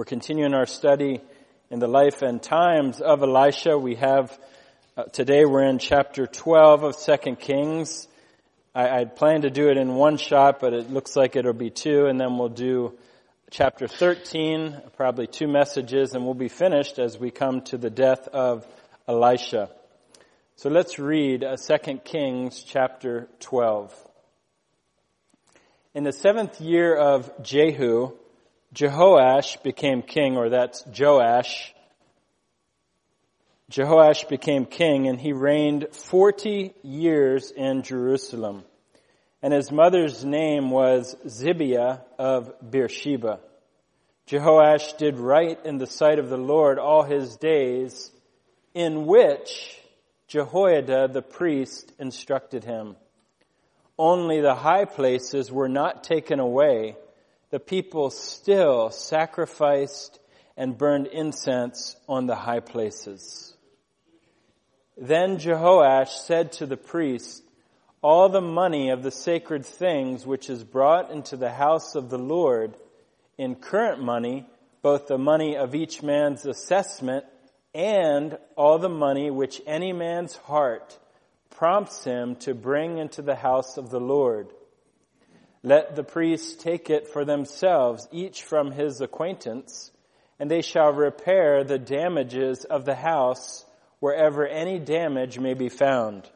We're continuing our study in the life and times of Elisha. We have, uh, today we're in chapter 12 of 2 Kings. I, I'd planned to do it in one shot, but it looks like it'll be two, and then we'll do chapter 13, probably two messages, and we'll be finished as we come to the death of Elisha. So let's read uh, 2 Kings chapter 12. In the seventh year of Jehu, Jehoash became king, or that's Joash. Jehoash became king and he reigned 40 years in Jerusalem. And his mother's name was Zibiah of Beersheba. Jehoash did right in the sight of the Lord all his days, in which Jehoiada the priest instructed him. Only the high places were not taken away, the people still sacrificed and burned incense on the high places. Then Jehoash said to the priest, all the money of the sacred things which is brought into the house of the Lord in current money, both the money of each man's assessment and all the money which any man's heart prompts him to bring into the house of the Lord let the priests take it for themselves, each from his acquaintance, and they shall repair the damages of the house wherever any damage may be found.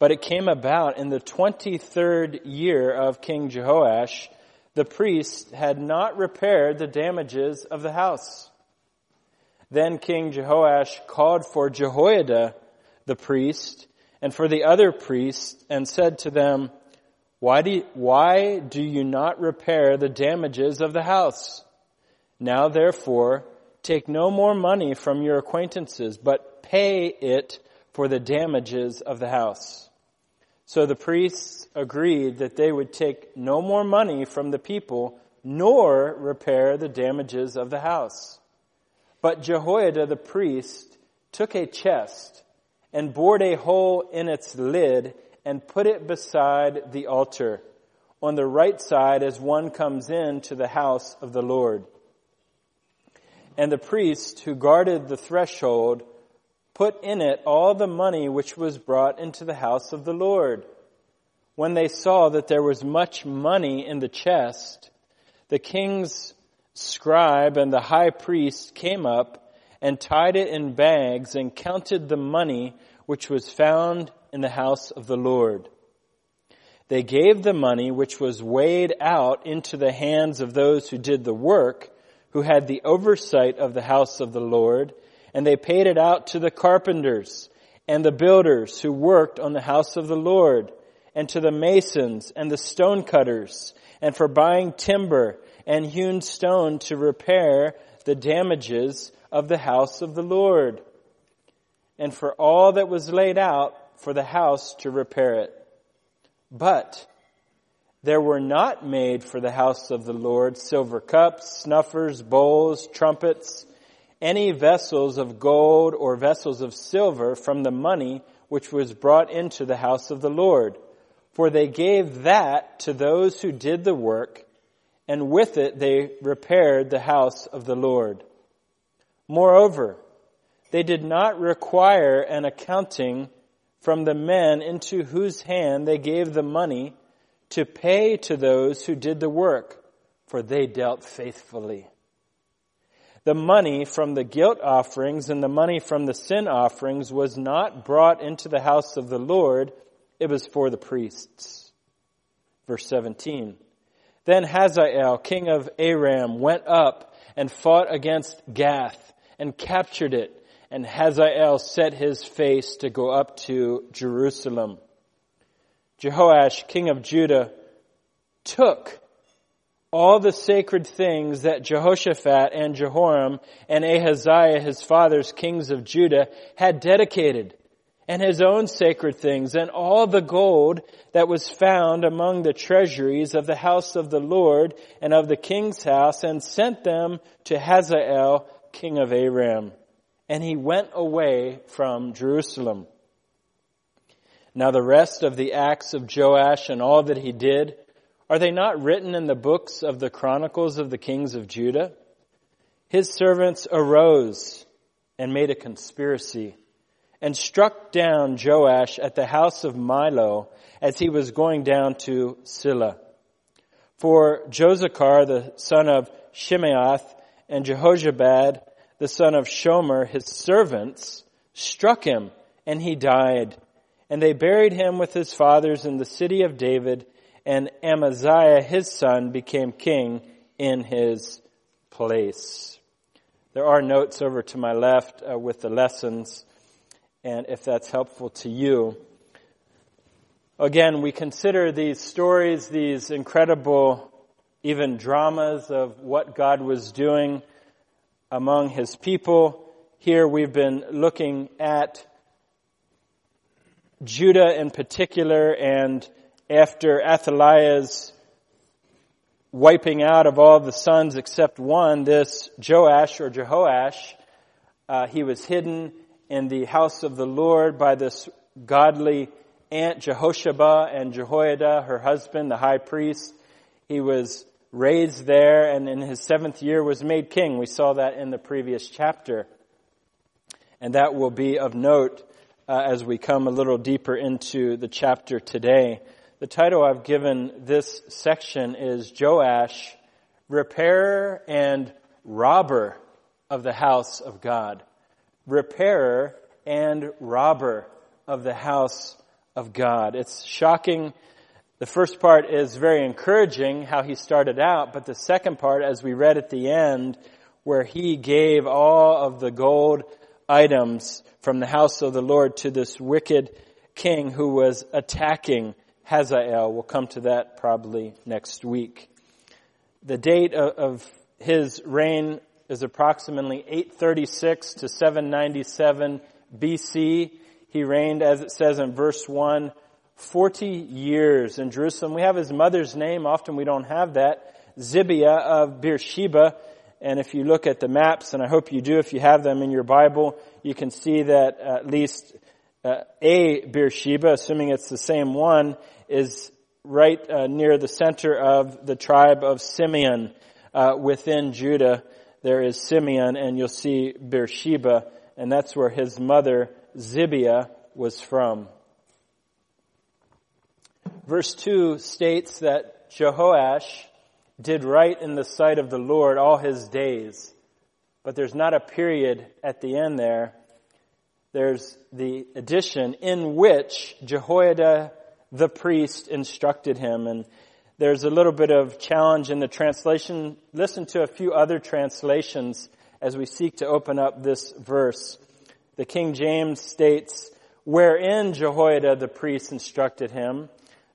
But it came about in the 23rd year of King Jehoash, the priests had not repaired the damages of the house. Then King Jehoash called for Jehoiada, the priest, and for the other priests, and said to them, why do, you, why do you not repair the damages of the house? Now therefore, take no more money from your acquaintances, but pay it for the damages of the house. So the priests agreed that they would take no more money from the people, nor repair the damages of the house. But Jehoiada the priest took a chest and bored a hole in its lid and put it beside the altar on the right side as one comes in to the house of the Lord. And the priest who guarded the threshold put in it all the money which was brought into the house of the Lord. When they saw that there was much money in the chest, the king's scribe and the high priest came up and tied it in bags and counted the money which was found in the house of the Lord. They gave the money which was weighed out into the hands of those who did the work, who had the oversight of the house of the Lord, and they paid it out to the carpenters and the builders who worked on the house of the Lord, and to the masons and the stonecutters, and for buying timber and hewn stone to repair the damages of the house of the Lord, and for all that was laid out for the house to repair it. But there were not made for the house of the Lord silver cups, snuffers, bowls, trumpets, any vessels of gold or vessels of silver from the money which was brought into the house of the Lord. For they gave that to those who did the work, and with it they repaired the house of the Lord. Moreover, they did not require an accounting from the men into whose hand they gave the money to pay to those who did the work, for they dealt faithfully. The money from the guilt offerings and the money from the sin offerings was not brought into the house of the Lord, it was for the priests. Verse 17. Then Hazael, king of Aram, went up and fought against Gath and captured it and Hazael set his face to go up to Jerusalem. Jehoash, king of Judah, took all the sacred things that Jehoshaphat and Jehoram and Ahaziah, his fathers, kings of Judah, had dedicated, and his own sacred things, and all the gold that was found among the treasuries of the house of the Lord and of the king's house, and sent them to Hazael, king of Aram and he went away from Jerusalem. Now the rest of the acts of Joash and all that he did, are they not written in the books of the chronicles of the kings of Judah? his servants arose and made a conspiracy and struck down Joash at the house of Milo as he was going down to Silla. For Jozacar, the son of Shimeath, and Jehozabad, the son of Shomer, his servants, struck him, and he died. And they buried him with his fathers in the city of David, and Amaziah, his son, became king in his place. There are notes over to my left uh, with the lessons, and if that's helpful to you. Again, we consider these stories, these incredible, even dramas of what God was doing among his people. Here we've been looking at Judah in particular and after Athaliah's wiping out of all the sons except one, this Joash or Jehoash, uh, he was hidden in the house of the Lord by this godly aunt Jehosheba and Jehoiada, her husband, the high priest. He was raised there and in his seventh year was made king. We saw that in the previous chapter. And that will be of note uh, as we come a little deeper into the chapter today. The title I've given this section is Joash, Repairer and Robber of the House of God. Repairer and Robber of the House of God. It's shocking. The first part is very encouraging how he started out, but the second part, as we read at the end, where he gave all of the gold items from the house of the Lord to this wicked king who was attacking Hazael. We'll come to that probably next week. The date of his reign is approximately 836 to 797 BC. He reigned, as it says in verse 1, 40 years in Jerusalem. We have his mother's name. Often we don't have that. Zibiah of Beersheba. And if you look at the maps, and I hope you do if you have them in your Bible, you can see that at least uh, a Beersheba, assuming it's the same one, is right uh, near the center of the tribe of Simeon uh, within Judah. There is Simeon, and you'll see Beersheba, and that's where his mother Zibiah was from. Verse 2 states that Jehoash did right in the sight of the Lord all his days. But there's not a period at the end there. There's the addition in which Jehoiada the priest instructed him. And there's a little bit of challenge in the translation. Listen to a few other translations as we seek to open up this verse. The King James states, wherein Jehoiada the priest instructed him.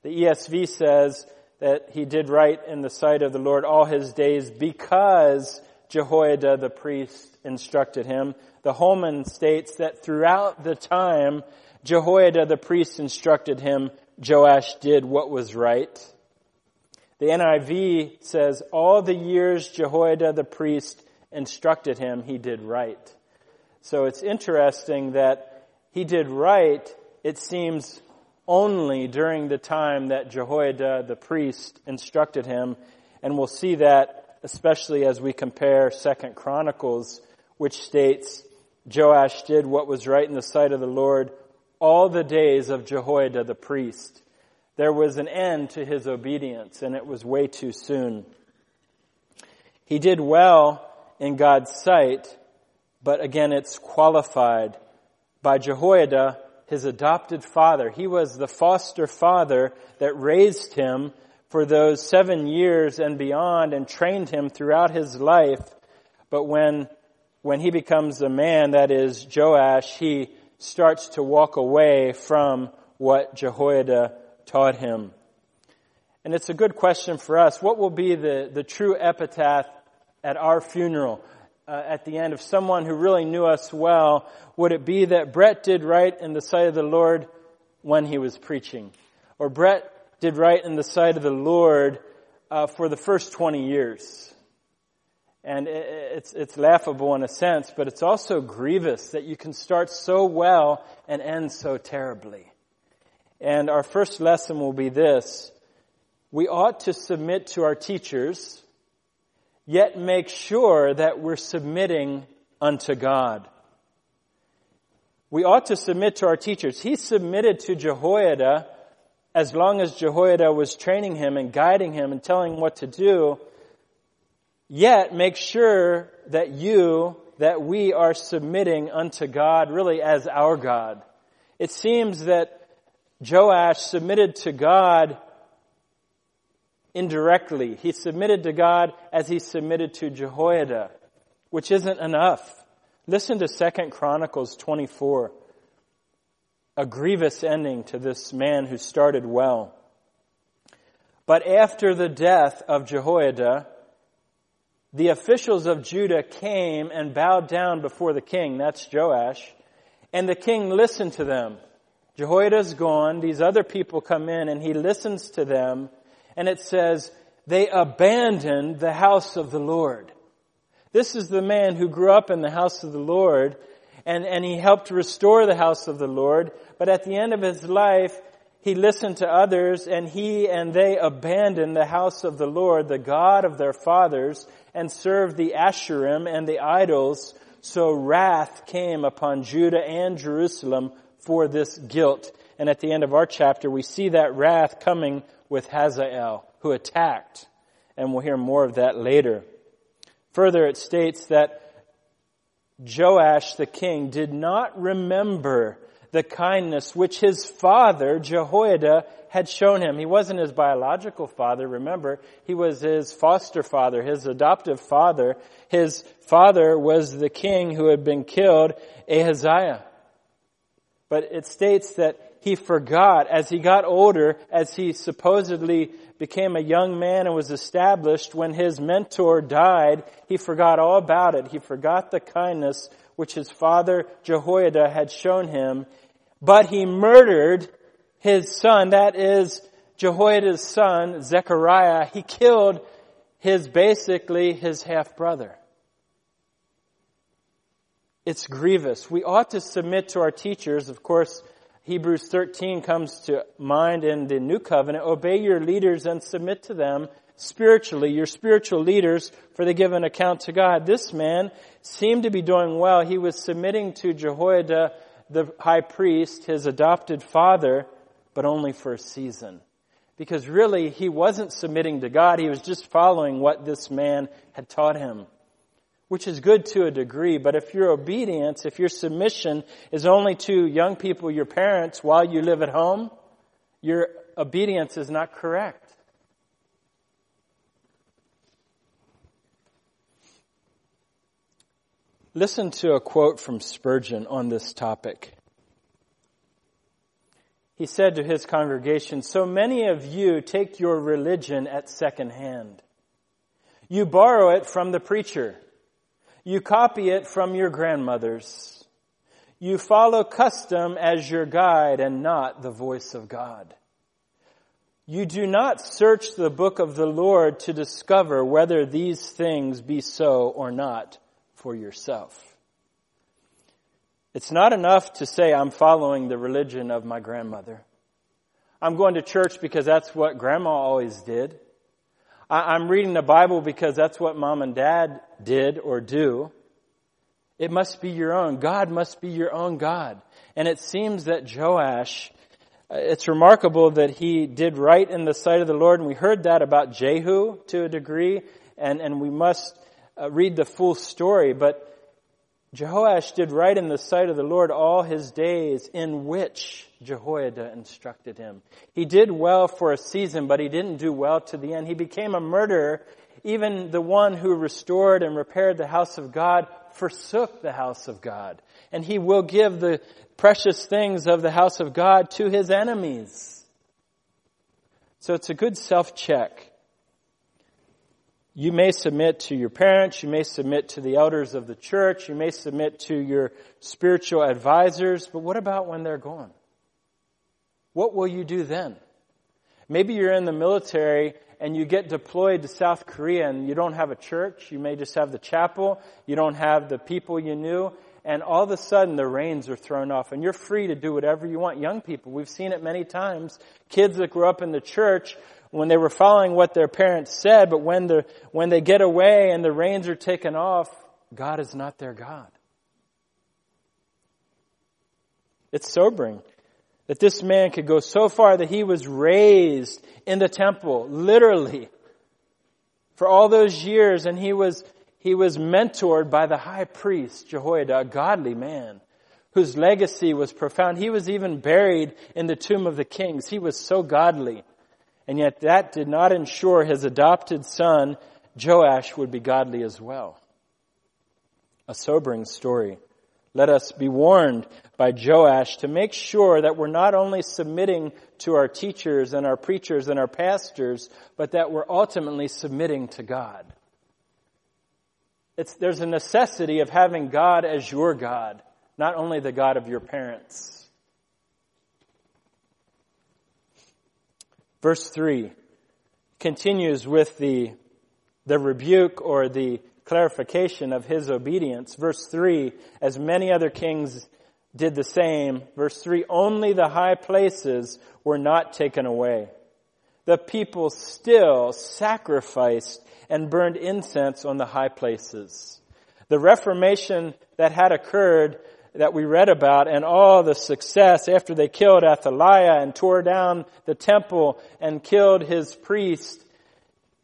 The ESV says that he did right in the sight of the Lord all his days because Jehoiada the priest instructed him. The Holman states that throughout the time Jehoiada the priest instructed him, Joash did what was right. The NIV says all the years Jehoiada the priest instructed him, he did right. So it's interesting that he did right, it seems, only during the time that Jehoiada the priest instructed him. And we'll see that especially as we compare Second Chronicles, which states Joash did what was right in the sight of the Lord all the days of Jehoiada the priest. There was an end to his obedience, and it was way too soon. He did well in God's sight, but again, it's qualified by Jehoiada, his adopted father. He was the foster father that raised him for those seven years and beyond and trained him throughout his life. But when, when he becomes a man, that is Joash, he starts to walk away from what Jehoiada taught him. And it's a good question for us. What will be the, the true epitaph at our funeral? Uh, at the end of someone who really knew us well, would it be that Brett did right in the sight of the Lord when he was preaching? Or Brett did right in the sight of the Lord uh, for the first 20 years? And it's, it's laughable in a sense, but it's also grievous that you can start so well and end so terribly. And our first lesson will be this. We ought to submit to our teachers yet make sure that we're submitting unto God. We ought to submit to our teachers. He submitted to Jehoiada as long as Jehoiada was training him and guiding him and telling him what to do. Yet make sure that you, that we are submitting unto God really as our God. It seems that Joash submitted to God indirectly. He submitted to God as he submitted to Jehoiada, which isn't enough. Listen to 2 Chronicles 24. A grievous ending to this man who started well. But after the death of Jehoiada, the officials of Judah came and bowed down before the king. That's Joash. And the king listened to them. Jehoiada's gone. These other people come in and he listens to them and it says, they abandoned the house of the Lord. This is the man who grew up in the house of the Lord and, and he helped restore the house of the Lord. But at the end of his life, he listened to others and he and they abandoned the house of the Lord, the God of their fathers, and served the Asherim and the idols. So wrath came upon Judah and Jerusalem for this guilt. And at the end of our chapter, we see that wrath coming with Hazael, who attacked. And we'll hear more of that later. Further, it states that Joash the king did not remember the kindness which his father, Jehoiada, had shown him. He wasn't his biological father, remember. He was his foster father, his adoptive father. His father was the king who had been killed, Ahaziah. But it states that he forgot as he got older, as he supposedly became a young man and was established, when his mentor died, he forgot all about it. He forgot the kindness which his father Jehoiada had shown him, but he murdered his son, that is Jehoiada's son, Zechariah. He killed his, basically, his half brother. It's grievous. We ought to submit to our teachers, of course, Hebrews 13 comes to mind in the new covenant. Obey your leaders and submit to them spiritually, your spiritual leaders, for they give an account to God. This man seemed to be doing well. He was submitting to Jehoiada, the high priest, his adopted father, but only for a season. Because really, he wasn't submitting to God. He was just following what this man had taught him which is good to a degree, but if your obedience, if your submission is only to young people, your parents, while you live at home, your obedience is not correct. Listen to a quote from Spurgeon on this topic. He said to his congregation, So many of you take your religion at second hand. You borrow it from the preacher. You copy it from your grandmothers. You follow custom as your guide and not the voice of God. You do not search the book of the Lord to discover whether these things be so or not for yourself. It's not enough to say I'm following the religion of my grandmother. I'm going to church because that's what grandma always did. I'm reading the Bible because that's what mom and dad did or do. It must be your own. God must be your own God. And it seems that Joash, uh, it's remarkable that he did right in the sight of the Lord. And we heard that about Jehu to a degree. And, and we must uh, read the full story. But Jehoash did right in the sight of the Lord all his days in which Jehoiada instructed him. He did well for a season, but he didn't do well to the end. He became a murderer. Even the one who restored and repaired the house of God forsook the house of God. And he will give the precious things of the house of God to his enemies. So it's a good self-check. You may submit to your parents, you may submit to the elders of the church, you may submit to your spiritual advisors, but what about when they're gone? What will you do then? Maybe you're in the military and you get deployed to South Korea and you don't have a church, you may just have the chapel, you don't have the people you knew, and all of a sudden the reins are thrown off and you're free to do whatever you want. Young people, we've seen it many times. Kids that grew up in the church when they were following what their parents said, but when the, when they get away and the reins are taken off, God is not their God. It's sobering that this man could go so far that he was raised in the temple, literally, for all those years, and he was, he was mentored by the high priest, Jehoiada, a godly man, whose legacy was profound. He was even buried in the tomb of the kings. He was so godly. And yet that did not ensure his adopted son, Joash, would be godly as well. A sobering story. Let us be warned by Joash to make sure that we're not only submitting to our teachers and our preachers and our pastors, but that we're ultimately submitting to God. It's, there's a necessity of having God as your God, not only the God of your parents. Verse 3 continues with the, the rebuke or the clarification of his obedience. Verse 3, as many other kings did the same. Verse 3, only the high places were not taken away. The people still sacrificed and burned incense on the high places. The reformation that had occurred that we read about and all the success after they killed Athaliah and tore down the temple and killed his priest,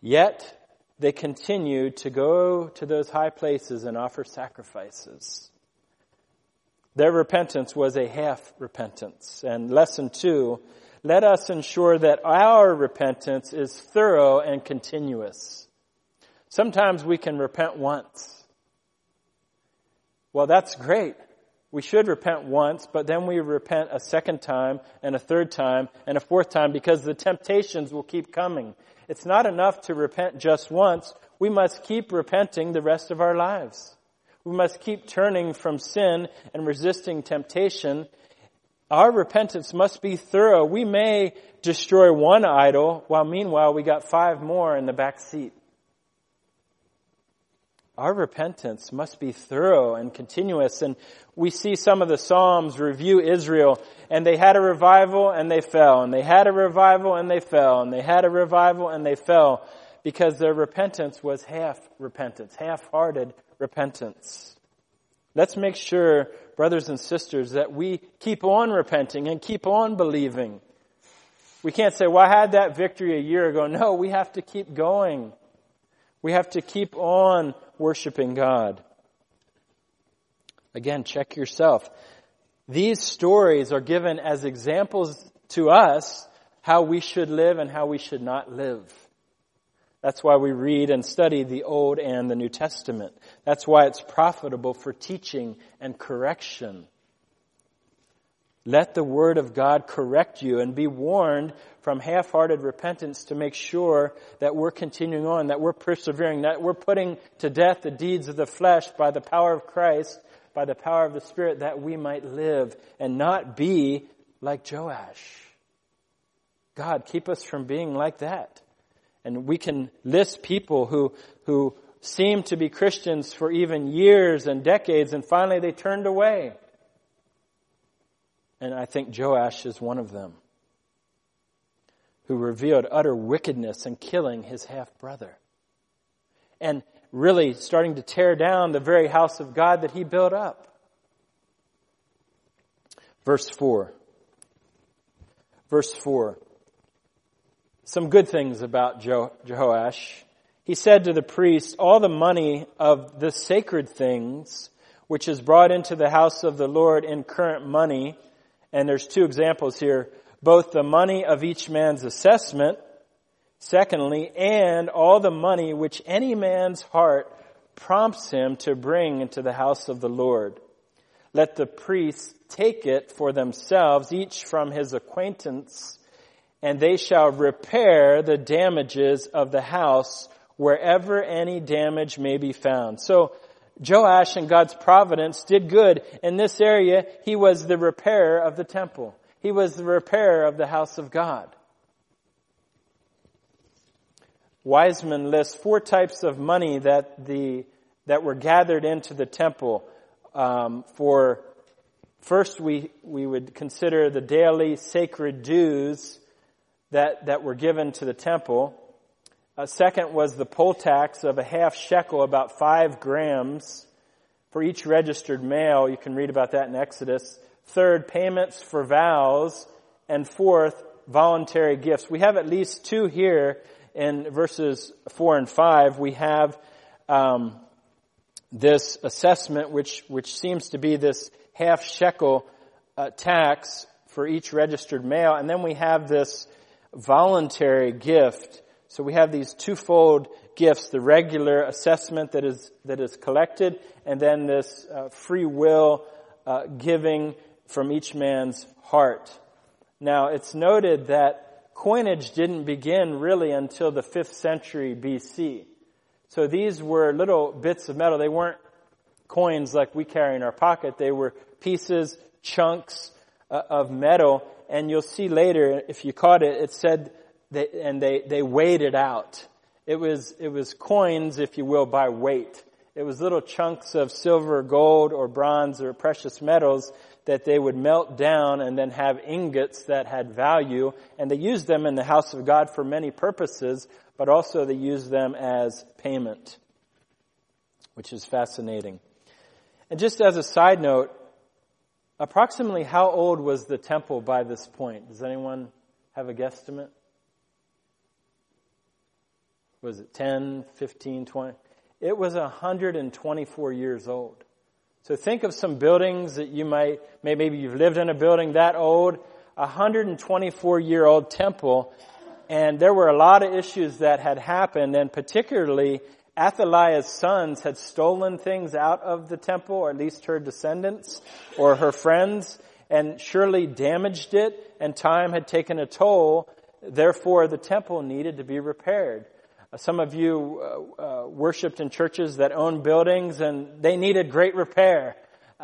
yet they continued to go to those high places and offer sacrifices. Their repentance was a half repentance. And lesson two, let us ensure that our repentance is thorough and continuous. Sometimes we can repent once. Well, that's great. We should repent once, but then we repent a second time and a third time and a fourth time because the temptations will keep coming. It's not enough to repent just once. We must keep repenting the rest of our lives. We must keep turning from sin and resisting temptation. Our repentance must be thorough. We may destroy one idol while meanwhile we got five more in the back seat. Our repentance must be thorough and continuous. And we see some of the Psalms review Israel and they had a revival and they fell and they had a revival and they fell and they had a revival and they fell because their repentance was half repentance, half-hearted repentance. Let's make sure, brothers and sisters, that we keep on repenting and keep on believing. We can't say, well, I had that victory a year ago. No, we have to keep going. We have to keep on worshiping God. Again, check yourself. These stories are given as examples to us how we should live and how we should not live. That's why we read and study the Old and the New Testament. That's why it's profitable for teaching and correction. Let the Word of God correct you and be warned from half-hearted repentance to make sure that we're continuing on, that we're persevering, that we're putting to death the deeds of the flesh by the power of Christ, by the power of the Spirit, that we might live and not be like Joash. God, keep us from being like that. And we can list people who, who seemed to be Christians for even years and decades and finally they turned away. And I think Joash is one of them who revealed utter wickedness in killing his half brother. And really starting to tear down the very house of God that he built up. Verse 4. Verse 4. Some good things about Jehoash. He said to the priest, all the money of the sacred things which is brought into the house of the Lord in current money, and there's two examples here, both the money of each man's assessment, secondly, and all the money which any man's heart prompts him to bring into the house of the Lord. Let the priests take it for themselves, each from his acquaintance, and they shall repair the damages of the house wherever any damage may be found. So, Joash and God's providence did good. In this area, he was the repairer of the temple. He was the repairer of the house of God. Wiseman lists four types of money that the that were gathered into the temple. Um, for first, we we would consider the daily sacred dues that, that were given to the temple. A second was the poll tax of a half shekel, about five grams for each registered male. You can read about that in Exodus. Third, payments for vows. And fourth, voluntary gifts. We have at least two here in verses four and five. We have um, this assessment, which which seems to be this half shekel uh, tax for each registered male, and then we have this voluntary gift so we have these twofold gifts, the regular assessment that is, that is collected, and then this uh, free will uh, giving from each man's heart. Now, it's noted that coinage didn't begin really until the 5th century BC. So these were little bits of metal. They weren't coins like we carry in our pocket. They were pieces, chunks uh, of metal. And you'll see later, if you caught it, it said they, and they, they weighed it out. It was, it was coins, if you will, by weight. It was little chunks of silver, gold, or bronze, or precious metals that they would melt down and then have ingots that had value. And they used them in the house of God for many purposes, but also they used them as payment, which is fascinating. And just as a side note, approximately how old was the temple by this point? Does anyone have a guesstimate? Was it 10, 15, 20? It was 124 years old. So think of some buildings that you might, maybe you've lived in a building that old, a 124 year old temple, and there were a lot of issues that had happened, and particularly Athaliah's sons had stolen things out of the temple, or at least her descendants or her friends, and surely damaged it, and time had taken a toll. Therefore, the temple needed to be repaired. Some of you uh, uh, worshiped in churches that owned buildings and they needed great repair. Uh,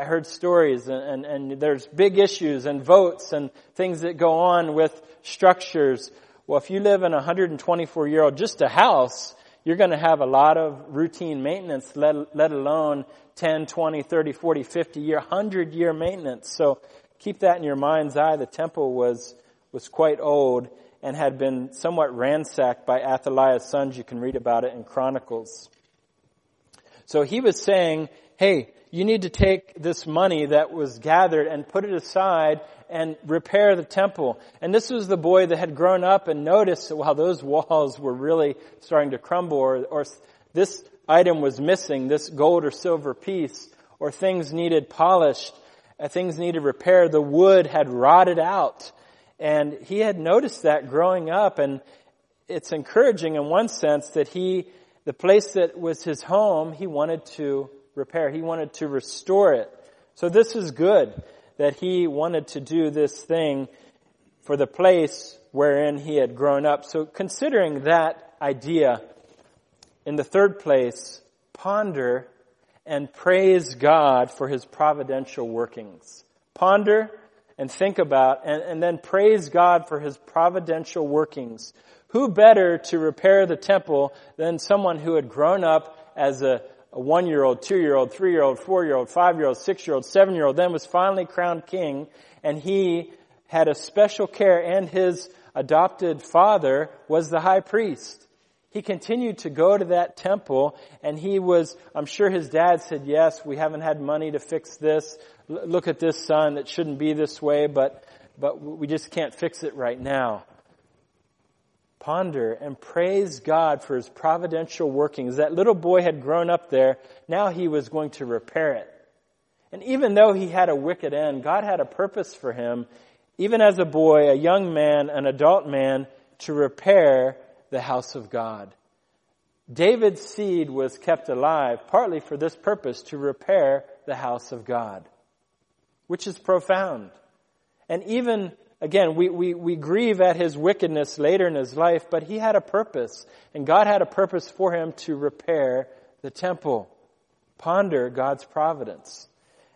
I heard stories and, and, and, there's big issues and votes and things that go on with structures. Well, if you live in a 124 year old, just a house, you're going to have a lot of routine maintenance, let, let alone 10, 20, 30, 40, 50 year, 100 year maintenance. So keep that in your mind's eye. The temple was, was quite old and had been somewhat ransacked by Athaliah's sons. You can read about it in Chronicles. So he was saying, hey, you need to take this money that was gathered and put it aside and repair the temple. And this was the boy that had grown up and noticed that while those walls were really starting to crumble or, or this item was missing, this gold or silver piece, or things needed polished, uh, things needed repair, the wood had rotted out. And he had noticed that growing up and it's encouraging in one sense that he, the place that was his home, he wanted to repair. He wanted to restore it. So this is good that he wanted to do this thing for the place wherein he had grown up. So considering that idea, in the third place, ponder and praise God for his providential workings. Ponder and think about and, and then praise God for his providential workings. Who better to repair the temple than someone who had grown up as a, a one year old, two year old, three year old, four year old, five year old, six year old, seven year old, then was finally crowned king and he had a special care and his adopted father was the high priest. He continued to go to that temple and he was, I'm sure his dad said, yes, we haven't had money to fix this. Look at this son. It shouldn't be this way, but, but we just can't fix it right now. Ponder and praise God for his providential workings. That little boy had grown up there. Now he was going to repair it. And even though he had a wicked end, God had a purpose for him, even as a boy, a young man, an adult man, to repair the house of God. David's seed was kept alive partly for this purpose to repair the house of God, which is profound. And even, again, we, we, we grieve at his wickedness later in his life, but he had a purpose, and God had a purpose for him to repair the temple. Ponder God's providence.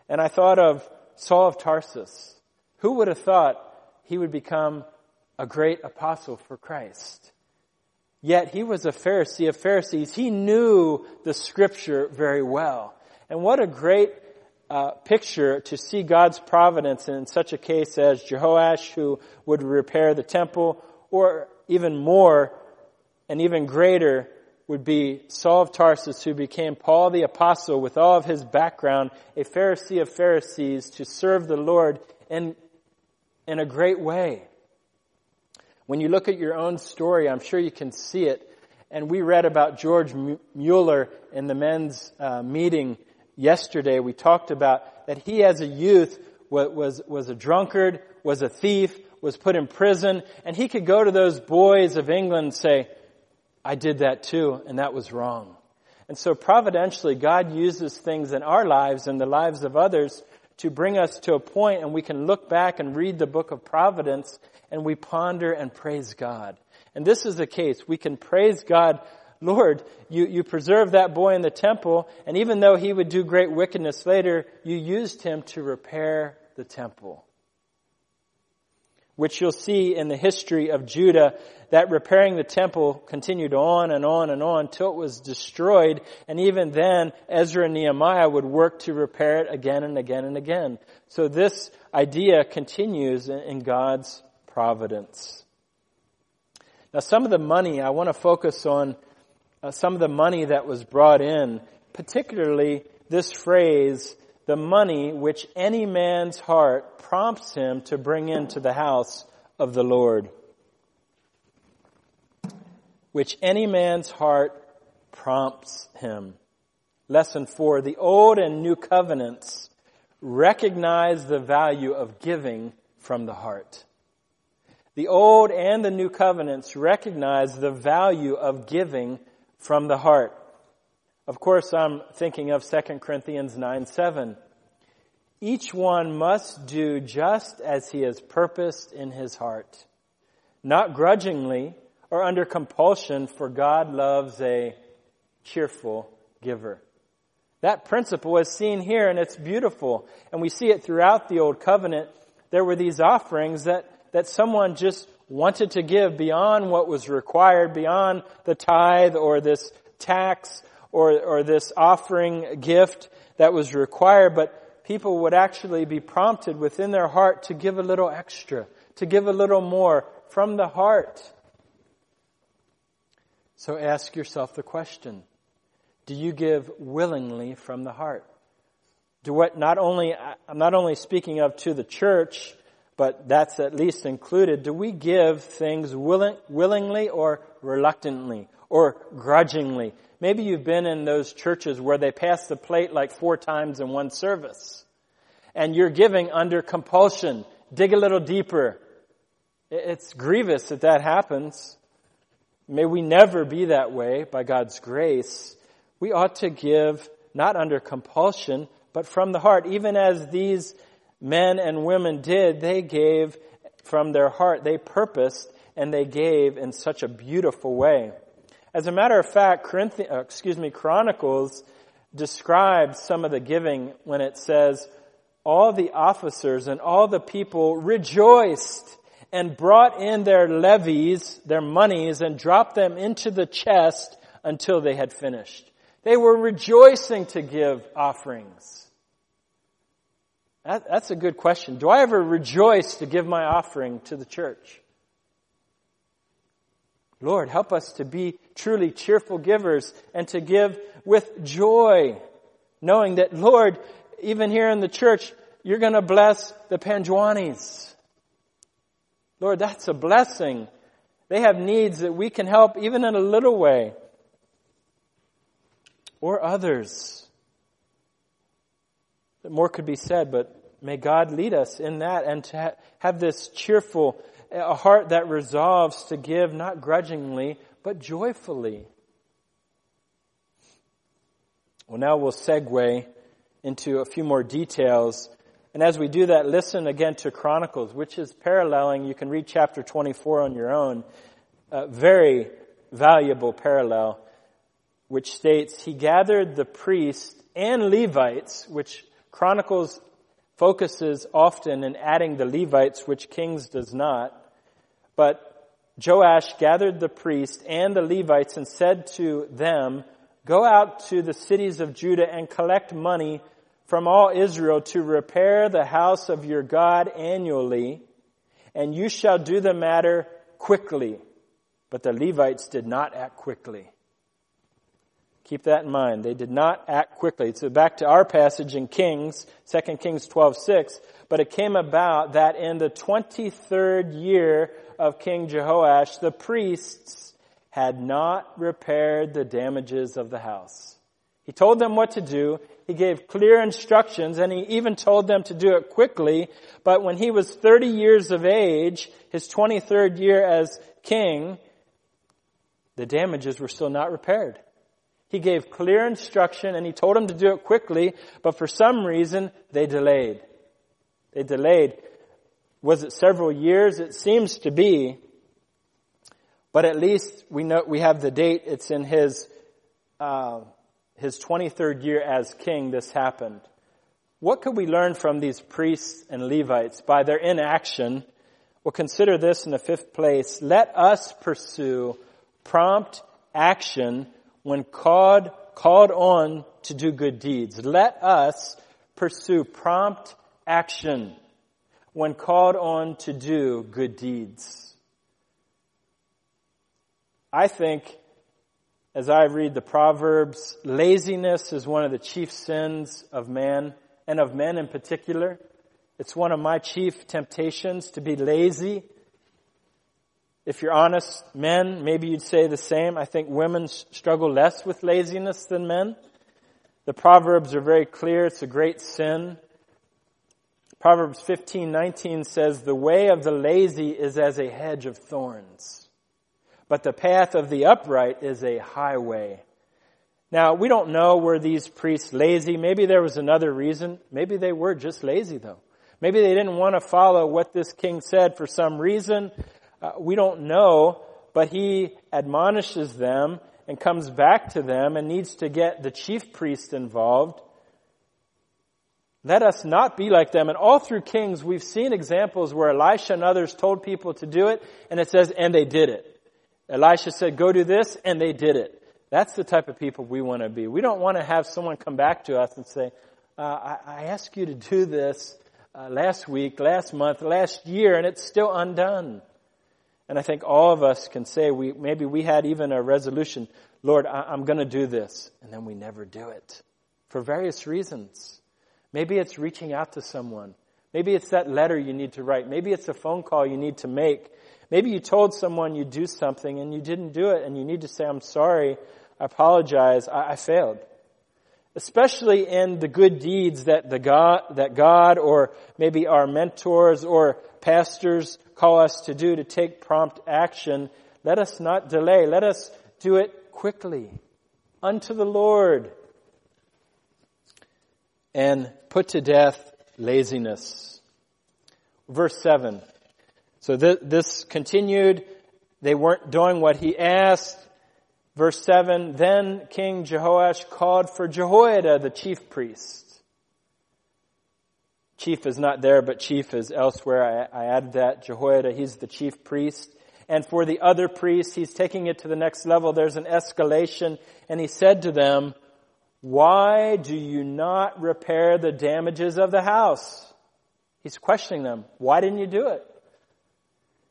And I thought of Saul of Tarsus. Who would have thought he would become a great apostle for Christ? Yet he was a Pharisee of Pharisees. He knew the scripture very well. And what a great uh, picture to see God's providence in such a case as Jehoash, who would repair the temple, or even more and even greater would be Saul of Tarsus, who became Paul the Apostle with all of his background, a Pharisee of Pharisees, to serve the Lord in, in a great way. When you look at your own story, I'm sure you can see it. And we read about George Mueller in the men's uh, meeting yesterday. We talked about that he as a youth was, was, a drunkard, was a thief, was put in prison, and he could go to those boys of England and say, I did that too, and that was wrong. And so providentially, God uses things in our lives and the lives of others to bring us to a point and we can look back and read the book of Providence and we ponder and praise God. And this is the case. We can praise God, Lord, you, you preserved that boy in the temple, and even though he would do great wickedness later, you used him to repair the temple which you'll see in the history of Judah, that repairing the temple continued on and on and on till it was destroyed. And even then, Ezra and Nehemiah would work to repair it again and again and again. So this idea continues in God's providence. Now some of the money, I want to focus on uh, some of the money that was brought in, particularly this phrase, the money which any man's heart prompts him to bring into the house of the Lord. Which any man's heart prompts him. Lesson four, the old and new covenants recognize the value of giving from the heart. The old and the new covenants recognize the value of giving from the heart. Of course, I'm thinking of 2 Corinthians 9 7. Each one must do just as he has purposed in his heart, not grudgingly or under compulsion, for God loves a cheerful giver. That principle is seen here and it's beautiful. And we see it throughout the Old Covenant. There were these offerings that, that someone just wanted to give beyond what was required, beyond the tithe or this tax or, or this offering gift that was required, but people would actually be prompted within their heart to give a little extra, to give a little more from the heart. So ask yourself the question, do you give willingly from the heart? Do what not only, I'm not only speaking of to the church, but that's at least included. Do we give things willing, willingly or reluctantly or grudgingly? Maybe you've been in those churches where they pass the plate like four times in one service. And you're giving under compulsion. Dig a little deeper. It's grievous that that happens. May we never be that way by God's grace. We ought to give not under compulsion, but from the heart. Even as these men and women did, they gave from their heart. They purposed and they gave in such a beautiful way. As a matter of fact, Corinthi- uh, excuse me, Chronicles describes some of the giving when it says, all the officers and all the people rejoiced and brought in their levies, their monies, and dropped them into the chest until they had finished. They were rejoicing to give offerings. That, that's a good question. Do I ever rejoice to give my offering to the church? Lord, help us to be truly cheerful givers and to give with joy, knowing that, Lord, even here in the church, you're going to bless the Panjwanis. Lord, that's a blessing. They have needs that we can help even in a little way. Or others. More could be said, but may God lead us in that and to have this cheerful a heart that resolves to give not grudgingly, but joyfully. Well, now we'll segue into a few more details. And as we do that, listen again to Chronicles, which is paralleling. You can read chapter 24 on your own. A very valuable parallel, which states, He gathered the priests and Levites, which Chronicles focuses often in adding the Levites, which Kings does not. But Joash gathered the priests and the Levites and said to them, Go out to the cities of Judah and collect money from all Israel to repair the house of your God annually, and you shall do the matter quickly. But the Levites did not act quickly. Keep that in mind. They did not act quickly. So back to our passage in Kings, 2 Kings 12, 6. But it came about that in the 23rd year of King Jehoash, the priests had not repaired the damages of the house. He told them what to do. He gave clear instructions and he even told them to do it quickly. But when he was 30 years of age, his 23rd year as king, the damages were still not repaired. He gave clear instruction and he told them to do it quickly, but for some reason they delayed. They delayed. Was it several years? It seems to be. But at least we know, we have the date. It's in his, uh, his 23rd year as king this happened. What could we learn from these priests and Levites by their inaction? Well, consider this in the fifth place. Let us pursue prompt action when called, called on to do good deeds. Let us pursue prompt action when called on to do good deeds. I think as I read the Proverbs, laziness is one of the chief sins of man and of men in particular. It's one of my chief temptations to be lazy if you're honest, men, maybe you'd say the same. I think women struggle less with laziness than men. The Proverbs are very clear. It's a great sin. Proverbs 15:19 says, "The way of the lazy is as a hedge of thorns, but the path of the upright is a highway." Now, we don't know were these priests lazy. Maybe there was another reason. Maybe they were just lazy though. Maybe they didn't want to follow what this king said for some reason. Uh, we don't know, but he admonishes them and comes back to them and needs to get the chief priest involved. Let us not be like them. And all through Kings, we've seen examples where Elisha and others told people to do it, and it says, and they did it. Elisha said, go do this, and they did it. That's the type of people we want to be. We don't want to have someone come back to us and say, uh, I, I asked you to do this uh, last week, last month, last year, and it's still undone. And I think all of us can say we, maybe we had even a resolution, Lord, I, am going to do this. And then we never do it for various reasons. Maybe it's reaching out to someone. Maybe it's that letter you need to write. Maybe it's a phone call you need to make. Maybe you told someone you'd do something and you didn't do it and you need to say, I'm sorry, I apologize, I, I failed. Especially in the good deeds that the God, that God or maybe our mentors or pastors call us to do to take prompt action, let us not delay. Let us do it quickly unto the Lord and put to death laziness. Verse 7. So th- this continued. They weren't doing what he asked. Verse 7, then King Jehoash called for Jehoiada, the chief priest. Chief is not there, but chief is elsewhere. I, I added that. Jehoiada, he's the chief priest. And for the other priests, he's taking it to the next level. There's an escalation. And he said to them, why do you not repair the damages of the house? He's questioning them. Why didn't you do it?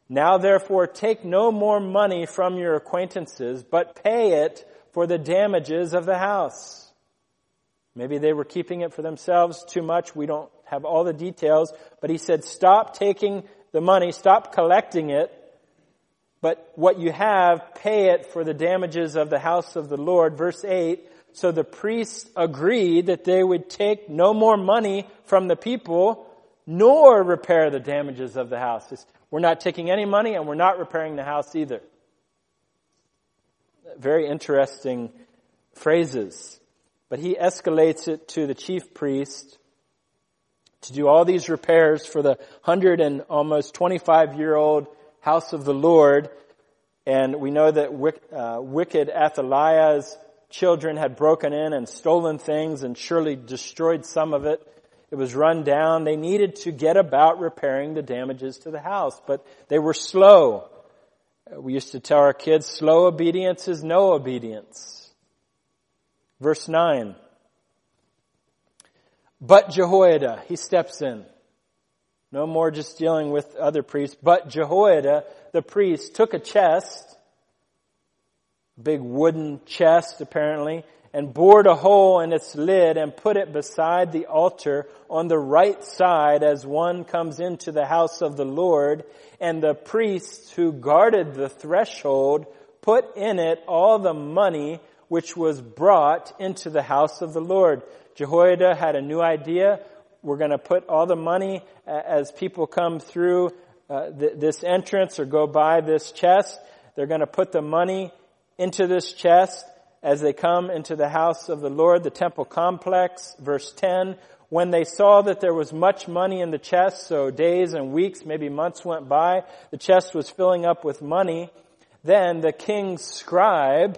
Now therefore take no more money from your acquaintances, but pay it for the damages of the house. Maybe they were keeping it for themselves too much. We don't have all the details, but he said, stop taking the money, stop collecting it, but what you have, pay it for the damages of the house of the Lord. Verse 8, so the priests agreed that they would take no more money from the people, nor repair the damages of the house. We're not taking any money and we're not repairing the house either. Very interesting phrases. But he escalates it to the chief priest to do all these repairs for the hundred and almost 25 year old house of the Lord. And we know that uh, wicked Athaliah's children had broken in and stolen things and surely destroyed some of it. It was run down. They needed to get about repairing the damages to the house, but they were slow. We used to tell our kids, slow obedience is no obedience. Verse 9. But Jehoiada, he steps in. No more just dealing with other priests, but Jehoiada, the priest, took a chest, big wooden chest apparently, and bored a hole in its lid and put it beside the altar on the right side as one comes into the house of the Lord. And the priests who guarded the threshold put in it all the money which was brought into the house of the Lord. Jehoiada had a new idea. We're going to put all the money as people come through uh, th- this entrance or go by this chest. They're going to put the money into this chest as they come into the house of the Lord, the temple complex. Verse 10, when they saw that there was much money in the chest, so days and weeks, maybe months went by, the chest was filling up with money, then the king's scribe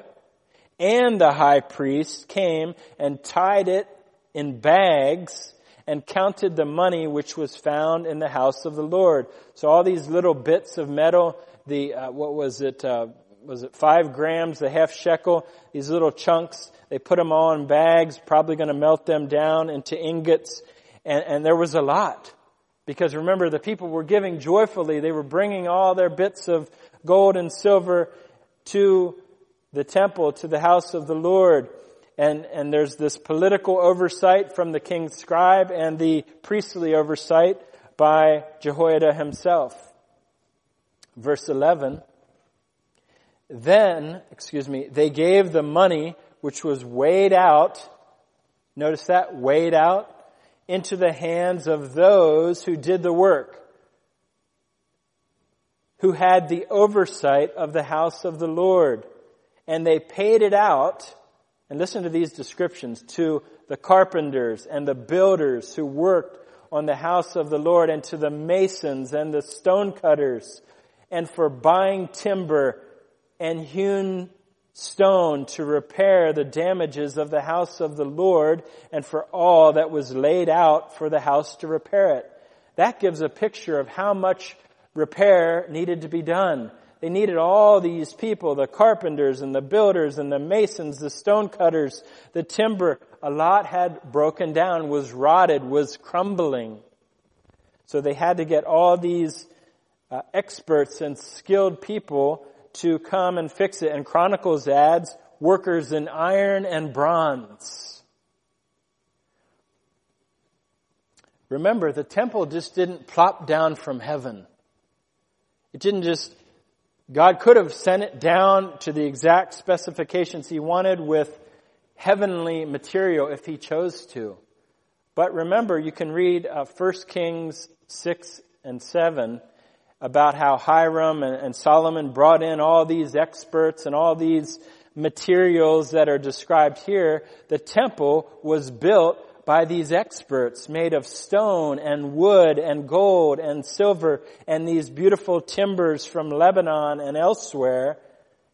and the high priest came and tied it in bags and counted the money which was found in the house of the Lord. So all these little bits of metal, the, uh, what was it, uh, was it five grams, the half shekel, these little chunks, they put them all in bags, probably going to melt them down into ingots, and, and there was a lot. Because remember, the people were giving joyfully. They were bringing all their bits of gold and silver to the temple, to the house of the Lord. And, and there's this political oversight from the king's scribe and the priestly oversight by Jehoiada himself. Verse 11. Then, excuse me, they gave the money which was weighed out, notice that, weighed out, into the hands of those who did the work, who had the oversight of the house of the Lord. And they paid it out, and listen to these descriptions, to the carpenters and the builders who worked on the house of the Lord and to the masons and the stonecutters and for buying timber and hewn stone to repair the damages of the house of the Lord and for all that was laid out for the house to repair it. That gives a picture of how much repair needed to be done. They needed all these people, the carpenters and the builders and the masons, the stonecutters, the timber. A lot had broken down, was rotted, was crumbling. So they had to get all these uh, experts and skilled people to come and fix it. And Chronicles adds workers in iron and bronze. Remember, the temple just didn't plop down from heaven. It didn't just, God could have sent it down to the exact specifications He wanted with heavenly material if He chose to. But remember, you can read uh, 1 Kings 6 and 7 about how Hiram and, and Solomon brought in all these experts and all these materials that are described here. The temple was built by these experts made of stone and wood and gold and silver and these beautiful timbers from Lebanon and elsewhere.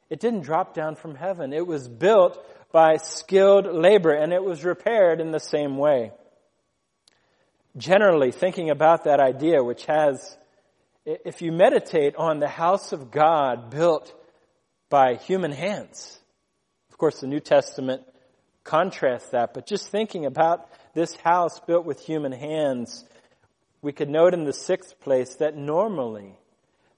It didn't drop down from heaven. It was built by skilled labor and it was repaired in the same way. Generally, thinking about that idea, which has if you meditate on the house of God built by human hands, of course the New Testament contrasts that, but just thinking about this house built with human hands, we could note in the sixth place that normally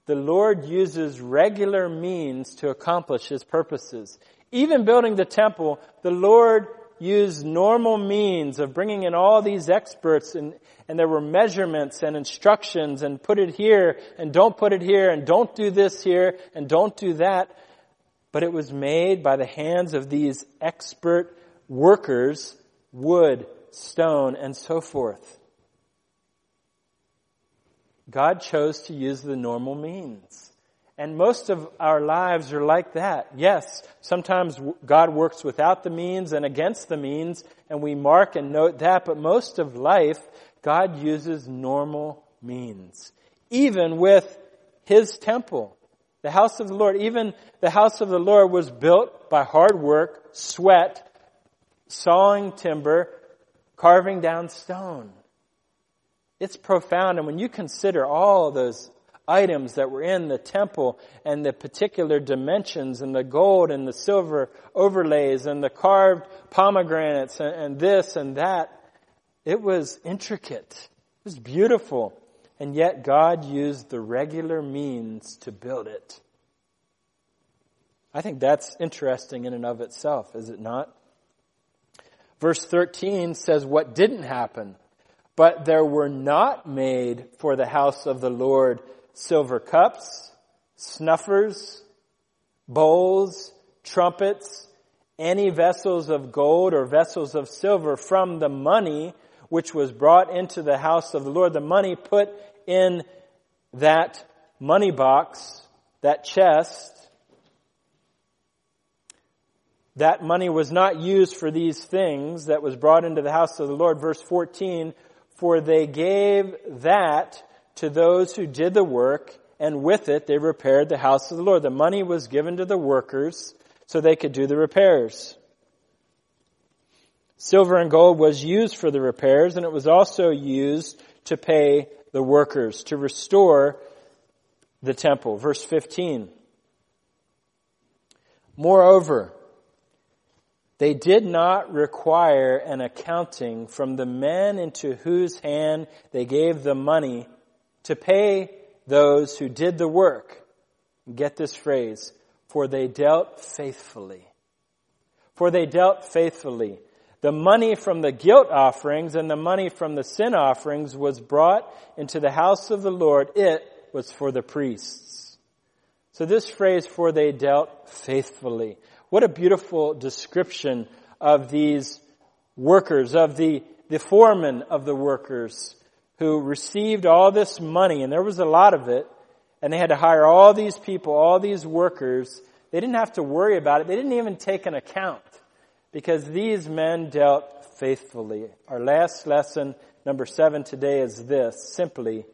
the Lord uses regular means to accomplish His purposes. Even building the temple, the Lord used normal means of bringing in all these experts and, and there were measurements and instructions and put it here and don't put it here and don't do this here and don't do that. But it was made by the hands of these expert workers, wood, stone, and so forth. God chose to use the normal means. And most of our lives are like that. Yes, sometimes God works without the means and against the means, and we mark and note that, but most of life, God uses normal means. Even with His temple, the house of the Lord, even the house of the Lord was built by hard work, sweat, sawing timber, carving down stone. It's profound, and when you consider all those items that were in the temple and the particular dimensions and the gold and the silver overlays and the carved pomegranates and, and this and that. It was intricate. It was beautiful. And yet God used the regular means to build it. I think that's interesting in and of itself, is it not? Verse 13 says what didn't happen. But there were not made for the house of the Lord silver cups, snuffers, bowls, trumpets, any vessels of gold or vessels of silver from the money which was brought into the house of the Lord, the money put in that money box, that chest, that money was not used for these things that was brought into the house of the Lord. Verse 14, for they gave that to those who did the work, and with it they repaired the house of the Lord. The money was given to the workers so they could do the repairs. Silver and gold was used for the repairs, and it was also used to pay the workers, to restore the temple. Verse 15. Moreover, they did not require an accounting from the men into whose hand they gave the money to pay those who did the work. Get this phrase, for they dealt faithfully. For they dealt faithfully. The money from the guilt offerings and the money from the sin offerings was brought into the house of the Lord. It was for the priests. So this phrase, for they dealt faithfully. What a beautiful description of these workers, of the, the foreman of the workers who received all this money, and there was a lot of it, and they had to hire all these people, all these workers. They didn't have to worry about it. They didn't even take an account because these men dealt faithfully. Our last lesson, number seven today is this, simply,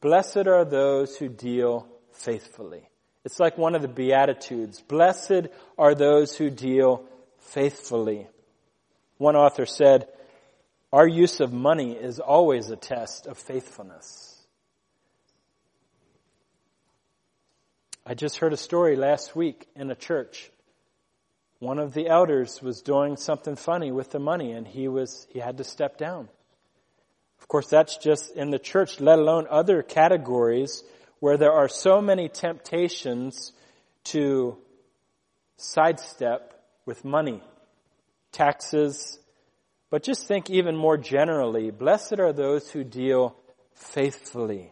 blessed are those who deal faithfully. It's like one of the Beatitudes. Blessed are those who deal faithfully. One author said, our use of money is always a test of faithfulness. I just heard a story last week in a church. One of the elders was doing something funny with the money and he was, he had to step down. Of course, that's just in the church, let alone other categories where there are so many temptations to sidestep with money, taxes, but just think even more generally, blessed are those who deal faithfully.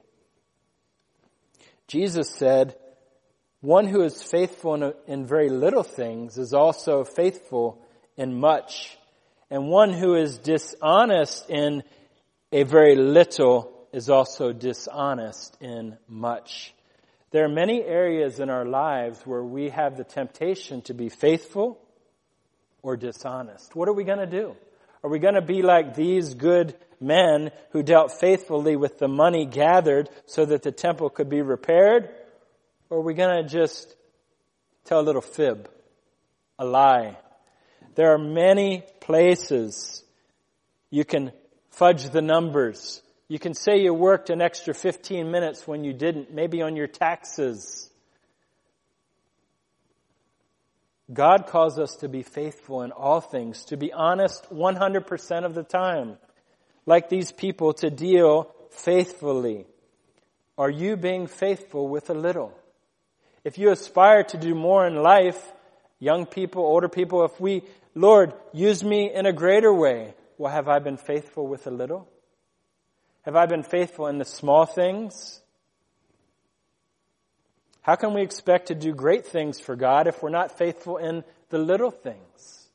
Jesus said, one who is faithful in, in, very little things is also faithful in much. And one who is dishonest in a very little is also dishonest in much. There are many areas in our lives where we have the temptation to be faithful or dishonest. What are we going to do? Are we going to be like these good men who dealt faithfully with the money gathered so that the temple could be repaired? Or are we going to just tell a little fib, a lie? There are many places you can fudge the numbers you can say you worked an extra 15 minutes when you didn't, maybe on your taxes. God calls us to be faithful in all things, to be honest 100% of the time. Like these people, to deal faithfully. Are you being faithful with a little? If you aspire to do more in life, young people, older people, if we, Lord, use me in a greater way, well, have I been faithful with a little? Have I been faithful in the small things? How can we expect to do great things for God if we're not faithful in the little things?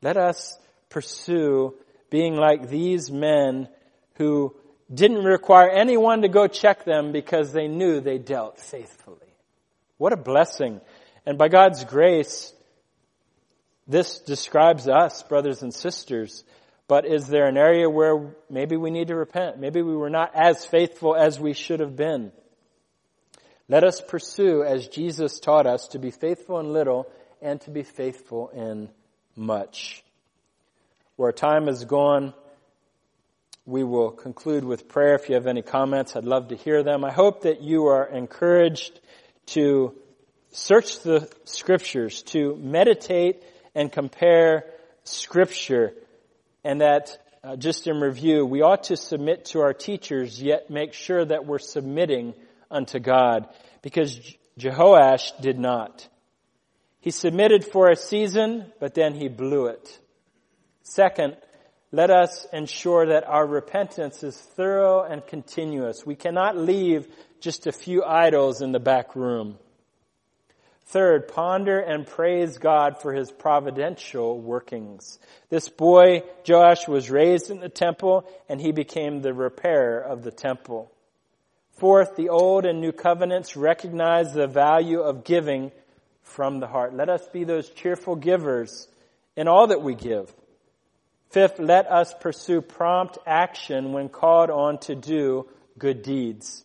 Let us pursue being like these men who didn't require anyone to go check them because they knew they dealt faithfully. What a blessing. And by God's grace, this describes us, brothers and sisters, but is there an area where maybe we need to repent? Maybe we were not as faithful as we should have been. Let us pursue, as Jesus taught us, to be faithful in little and to be faithful in much. Where time is gone, we will conclude with prayer. If you have any comments, I'd love to hear them. I hope that you are encouraged to search the scriptures, to meditate and compare scripture and that uh, just in review, we ought to submit to our teachers, yet make sure that we're submitting unto God, because Jehoash did not. He submitted for a season, but then he blew it. Second, let us ensure that our repentance is thorough and continuous. We cannot leave just a few idols in the back room. Third, ponder and praise God for his providential workings. This boy, Joash, was raised in the temple and he became the repairer of the temple. Fourth, the old and new covenants recognize the value of giving from the heart. Let us be those cheerful givers in all that we give. Fifth, let us pursue prompt action when called on to do good deeds.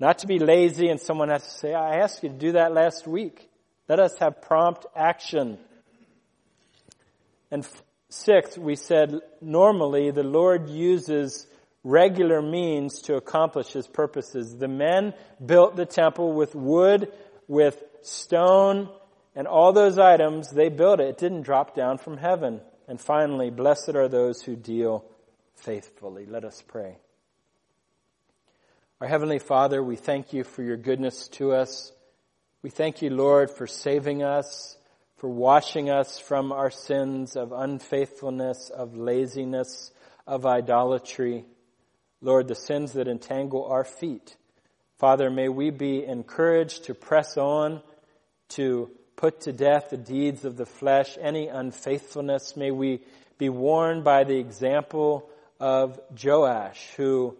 Not to be lazy and someone has to say, I asked you to do that last week. Let us have prompt action. And sixth, we said normally the Lord uses regular means to accomplish his purposes. The men built the temple with wood, with stone, and all those items, they built it. It didn't drop down from heaven. And finally, blessed are those who deal faithfully. Let us pray. Our Heavenly Father, we thank you for your goodness to us. We thank you, Lord, for saving us, for washing us from our sins of unfaithfulness, of laziness, of idolatry. Lord, the sins that entangle our feet. Father, may we be encouraged to press on, to put to death the deeds of the flesh, any unfaithfulness. May we be warned by the example of Joash, who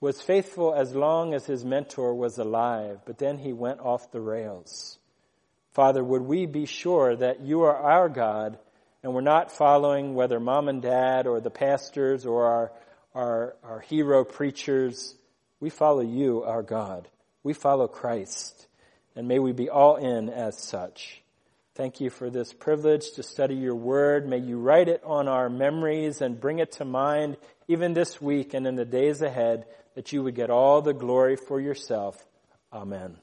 was faithful as long as his mentor was alive, but then he went off the rails. Father, would we be sure that you are our God and we're not following whether mom and dad or the pastors or our, our, our hero preachers. We follow you, our God. We follow Christ and may we be all in as such. Thank you for this privilege to study your word. May you write it on our memories and bring it to mind even this week and in the days ahead that you would get all the glory for yourself. Amen.